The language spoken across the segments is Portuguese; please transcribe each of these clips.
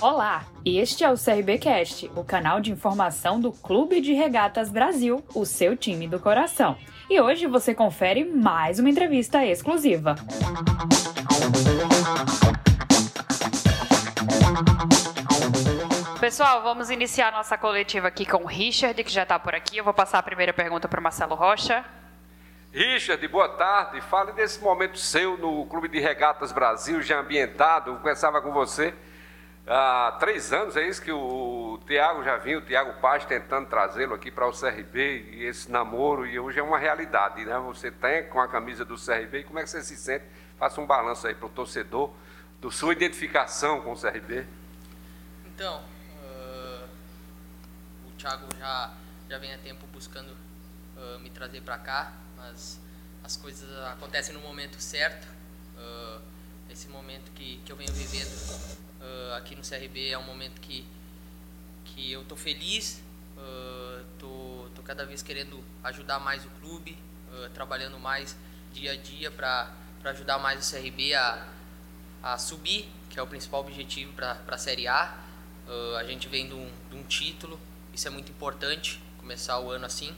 Olá, este é o CRBcast, o canal de informação do Clube de Regatas Brasil, o seu time do coração. E hoje você confere mais uma entrevista exclusiva. Pessoal, vamos iniciar nossa coletiva aqui com o Richard, que já está por aqui. Eu vou passar a primeira pergunta para o Marcelo Rocha. Richard, boa tarde. Fale desse momento seu no Clube de Regatas Brasil, já ambientado. Eu conversava com você há três anos, é isso que o Tiago já vinha, o Tiago Paz, tentando trazê-lo aqui para o CRB, e esse namoro, e hoje é uma realidade, né? Você tem com a camisa do CRB, e como é que você se sente? Faça um balanço aí para o torcedor, da sua identificação com o CRB. Então, uh, o Thiago já, já vem há tempo buscando uh, me trazer para cá, mas as coisas acontecem no momento certo. Uh, esse momento que, que eu venho vivendo uh, aqui no CRB é um momento que, que eu tô feliz, uh, tô, tô cada vez querendo ajudar mais o clube, trabalhando mais dia a dia para ajudar mais o CRB a, a subir, que é o principal objetivo para a Série A. a gente vem de um, de um título, isso é muito importante, começar o ano assim.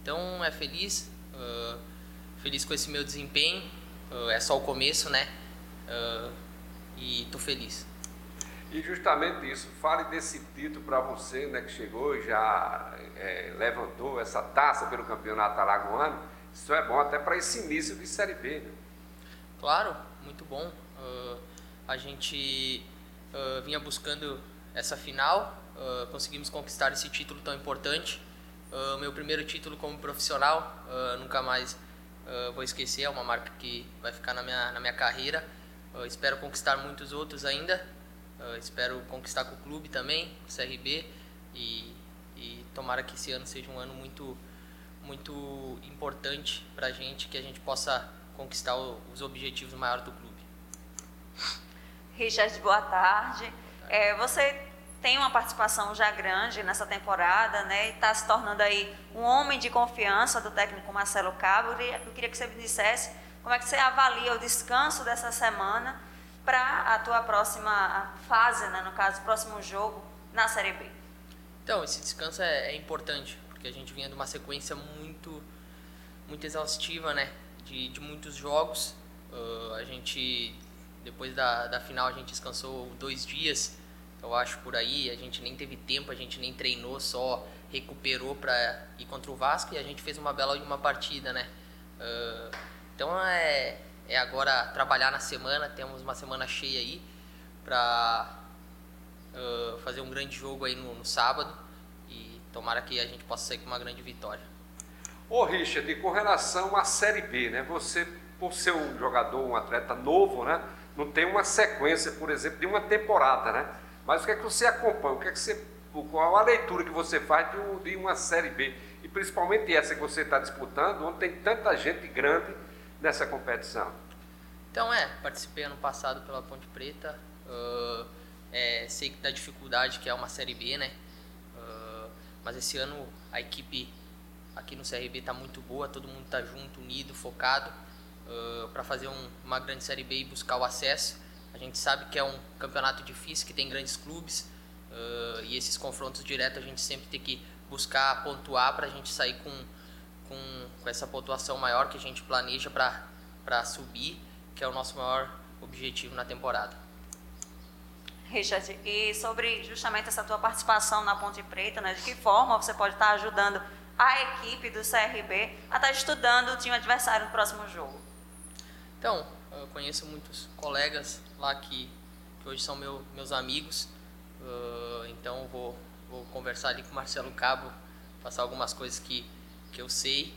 Então é feliz, Uh, feliz com esse meu desempenho. Uh, é só o começo, né? Uh, e tô feliz. E justamente isso, fale desse título para você, né, que chegou e já é, levantou essa taça pelo campeonato alagoano. Isso é bom até para esse início de Série B. Né? Claro, muito bom. Uh, a gente uh, vinha buscando essa final, uh, conseguimos conquistar esse título tão importante. Meu primeiro título como profissional, nunca mais vou esquecer, é uma marca que vai ficar na minha, na minha carreira. Espero conquistar muitos outros ainda, espero conquistar com o clube também, o CRB, e, e tomara que esse ano seja um ano muito, muito importante para a gente, que a gente possa conquistar os objetivos maiores do clube. Richard, boa tarde. É, você tem uma participação já grande nessa temporada, né? E está se tornando aí um homem de confiança do técnico Marcelo Cabo. Eu queria que você me dissesse como é que você avalia o descanso dessa semana para a tua próxima fase, né? No caso, próximo jogo na Série B. Então, esse descanso é, é importante, porque a gente vinha de uma sequência muito, muito exaustiva, né? De, de muitos jogos. Uh, a gente, depois da, da final, a gente descansou dois dias eu acho por aí. A gente nem teve tempo, a gente nem treinou, só recuperou para ir contra o Vasco e a gente fez uma bela uma partida, né? Uh, então é, é agora trabalhar na semana, temos uma semana cheia aí para uh, fazer um grande jogo aí no, no, sábado e tomara que a gente possa sair com uma grande vitória. Ô Richard, com relação à Série B, né? Você, por ser um jogador, um atleta novo, né? Não tem uma sequência, por exemplo, de uma temporada, né? Mas o que é que você acompanha? O que é que você, qual a leitura que você faz de, de uma Série B? E principalmente essa que você está disputando, onde tem tanta gente grande nessa competição. Então, é, participei ano passado pela Ponte Preta. Uh, é, sei da dificuldade que é uma Série B, né? Uh, mas esse ano a equipe aqui no CRB está muito boa, todo mundo está junto, unido, focado uh, para fazer um, uma grande Série B e buscar o acesso. A gente sabe que é um campeonato difícil, que tem grandes clubes e esses confrontos diretos a gente sempre tem que buscar pontuar para a gente sair com, com, com, essa pontuação maior que a gente planeja para subir, que é o nosso maior objetivo na temporada. Richard, e sobre justamente essa tua participação na Ponte Preta, né, de que forma você pode estar ajudando a equipe do CRB a estar estudando o time adversário no próximo jogo? Então, eu conheço muitos colegas lá que, que hoje são meu, meus amigos. Uh, então vou, vou conversar ali com o Marcelo Cabo, passar algumas coisas que, que eu sei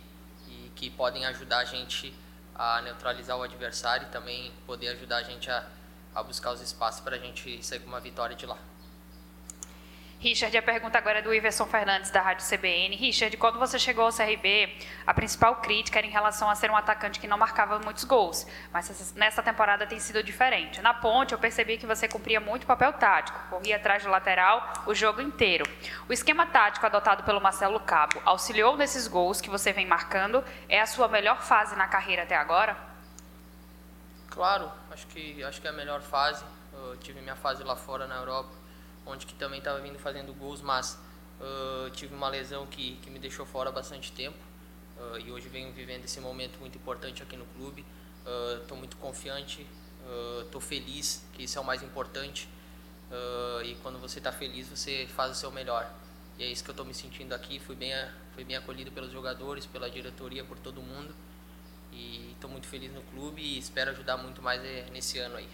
e que podem ajudar a gente a neutralizar o adversário e também poder ajudar a gente a, a buscar os espaços para a gente sair com uma vitória de lá. Richard, a pergunta agora é do Iverson Fernandes, da Rádio CBN. Richard, quando você chegou ao CRB, a principal crítica era em relação a ser um atacante que não marcava muitos gols, mas nessa temporada tem sido diferente. Na ponte, eu percebi que você cumpria muito papel tático, corria atrás do lateral o jogo inteiro. O esquema tático adotado pelo Marcelo Cabo auxiliou nesses gols que você vem marcando? É a sua melhor fase na carreira até agora? Claro, acho que, acho que é a melhor fase. Eu tive minha fase lá fora na Europa onde que também estava vindo fazendo gols, mas uh, tive uma lesão que, que me deixou fora bastante tempo. Uh, e hoje venho vivendo esse momento muito importante aqui no clube. Estou uh, muito confiante, estou feliz, que isso é o mais importante. e quando você está feliz, você faz o seu melhor. E é isso que eu estou me sentindo aqui. Fui bem, fui bem acolhido pelos jogadores, pela diretoria, por todo mundo. E estou muito feliz no clube e espero ajudar muito mais eh, nesse ano aí.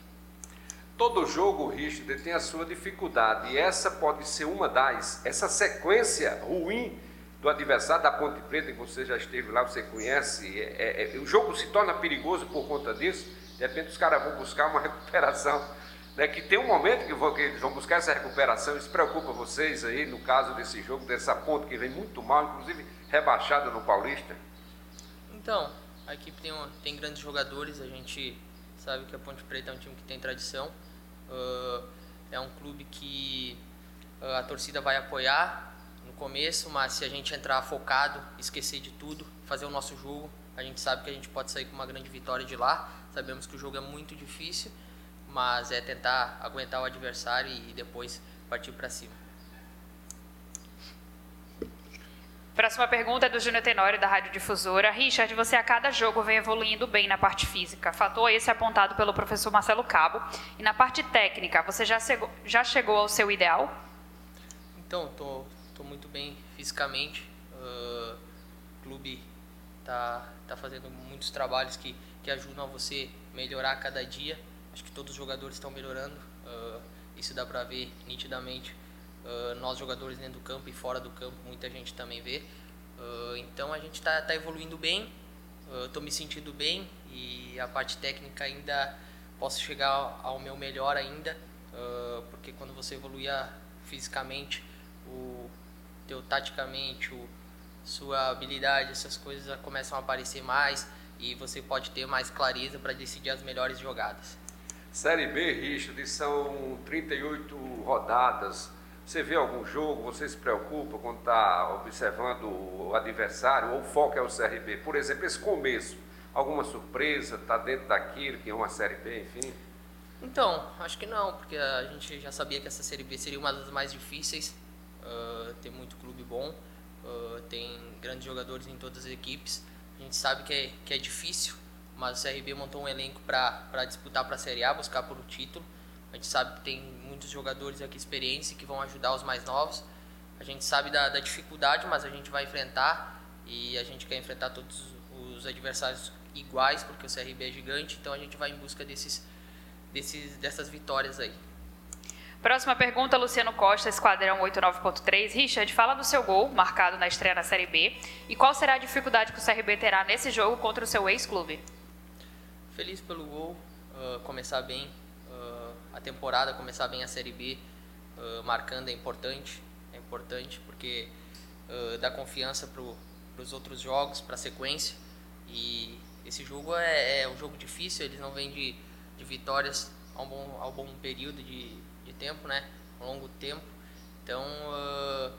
Todo jogo, Richard, tem a sua dificuldade e essa pode ser uma das. Essa sequência ruim do adversário da Ponte Preta, que você já esteve lá, você conhece, é, é, é, o jogo se torna perigoso por conta disso. De repente os caras vão buscar uma recuperação, né, que tem um momento que, vão, que eles vão buscar essa recuperação. Isso preocupa vocês aí no caso desse jogo, dessa Ponte que vem muito mal, inclusive rebaixada no Paulista? Então, a equipe tem, tem grandes jogadores, a gente sabe que a Ponte Preta é um time que tem tradição. Uh, é um clube que uh, a torcida vai apoiar no começo, mas se a gente entrar focado, esquecer de tudo, fazer o nosso jogo, a gente sabe que a gente pode sair com uma grande vitória de lá. Sabemos que o jogo é muito difícil, mas é tentar aguentar o adversário e depois partir para cima. Próxima pergunta é do Júnior Tenório, da Rádio Difusora. Richard, você a cada jogo vem evoluindo bem na parte física. Fator esse apontado pelo professor Marcelo Cabo. E na parte técnica, você já chegou, já chegou ao seu ideal? Então, tô, tô muito bem fisicamente. Uh, o clube tá, tá fazendo muitos trabalhos que, que ajudam a você melhorar a cada dia. Acho que todos os jogadores estão melhorando. Uh, isso dá para ver nitidamente Uh, nós jogadores dentro do campo e fora do campo, muita gente também vê. Uh, então a gente está tá evoluindo bem, estou uh, me sentindo bem e a parte técnica ainda posso chegar ao meu melhor ainda, porque quando você evoluir fisicamente, o teu taticamente, o, sua habilidade, essas coisas começam a aparecer mais e você pode ter mais clareza para decidir as melhores jogadas. Série B, Richard, são 38 rodadas. Você vê algum jogo, você se preocupa quando está observando o adversário, ou o foco é o CRB? Por exemplo, esse começo, alguma surpresa, está dentro daquilo que é uma Série B, enfim? Então, acho que não, porque a gente já sabia que essa Série B seria uma das mais difíceis, uh, tem muito clube bom, uh, tem grandes jogadores em todas as equipes, a gente sabe que é, que é difícil, mas o CRB montou um elenco para disputar para a Série A, buscar por o título, a gente sabe que tem muitos jogadores aqui experientes que vão ajudar os mais novos. A gente sabe da, da dificuldade, mas a gente vai enfrentar e a gente quer enfrentar todos os adversários iguais, porque o CRB é gigante, então a gente vai em busca desses, desses, dessas vitórias aí. Próxima pergunta, Luciano Costa, Esquadrão 89.3. Richard, fala do seu gol, marcado na estreia na Série B, e qual será a dificuldade que o CRB terá nesse jogo contra o seu ex-clube? Feliz pelo gol, uh, começar bem, a temporada, começar bem a Série B, uh, marcando é importante, é importante porque uh, dá confiança para os outros jogos, para a sequência. E esse jogo é, é, um jogo difícil, eles não vêm de, de vitórias há um bom, um bom período de, de tempo, né? um longo tempo. Então uh,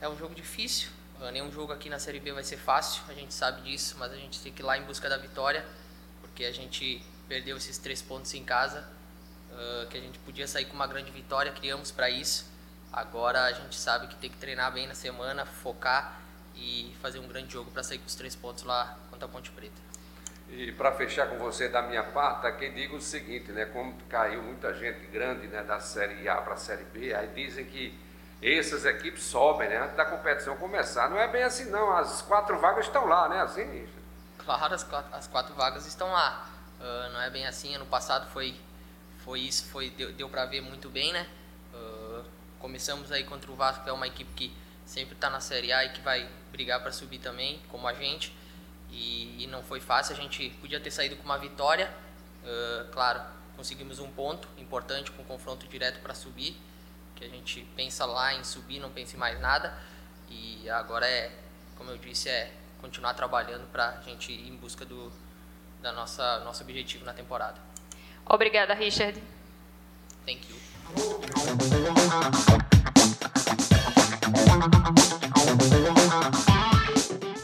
é um jogo difícil. Uh, nenhum jogo aqui na Série B vai ser fácil, a gente sabe disso, mas a gente tem que ir lá em busca da vitória, porque a gente perdeu esses três pontos em casa uh, que a gente podia sair com uma grande vitória, criamos para isso. Agora a gente sabe que tem que treinar bem na semana, focar e fazer um grande jogo para sair com os três pontos lá contra a Ponte Preta. E para fechar com você da minha parte, aqui digo o seguinte, né? Como caiu muita gente grande né, da Série A para a Série B, aí dizem que essas equipes sobem, né? Antes da competição começar. Não é bem assim não, as quatro vagas estão lá, né? Assim, Claro, as quatro, as quatro vagas estão lá. Uh, não é bem assim, ano passado foi foi isso, foi deu, deu para ver muito bem, né? Uh, começamos aí contra o Vasco, que é uma equipe que sempre está na Série A e que vai brigar para subir também, como a gente. E, e, não foi fácil, a gente podia ter saído com uma vitória, uh, claro, conseguimos um ponto importante com confronto direto para subir, que a gente pensa lá em subir, não pensa em mais nada. E agora é, como eu disse, é continuar trabalhando para a gente ir em busca do da nossa nosso objetivo na temporada. Obrigada, Richard. Thank you.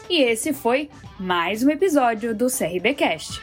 E esse foi mais um episódio do CRBcast.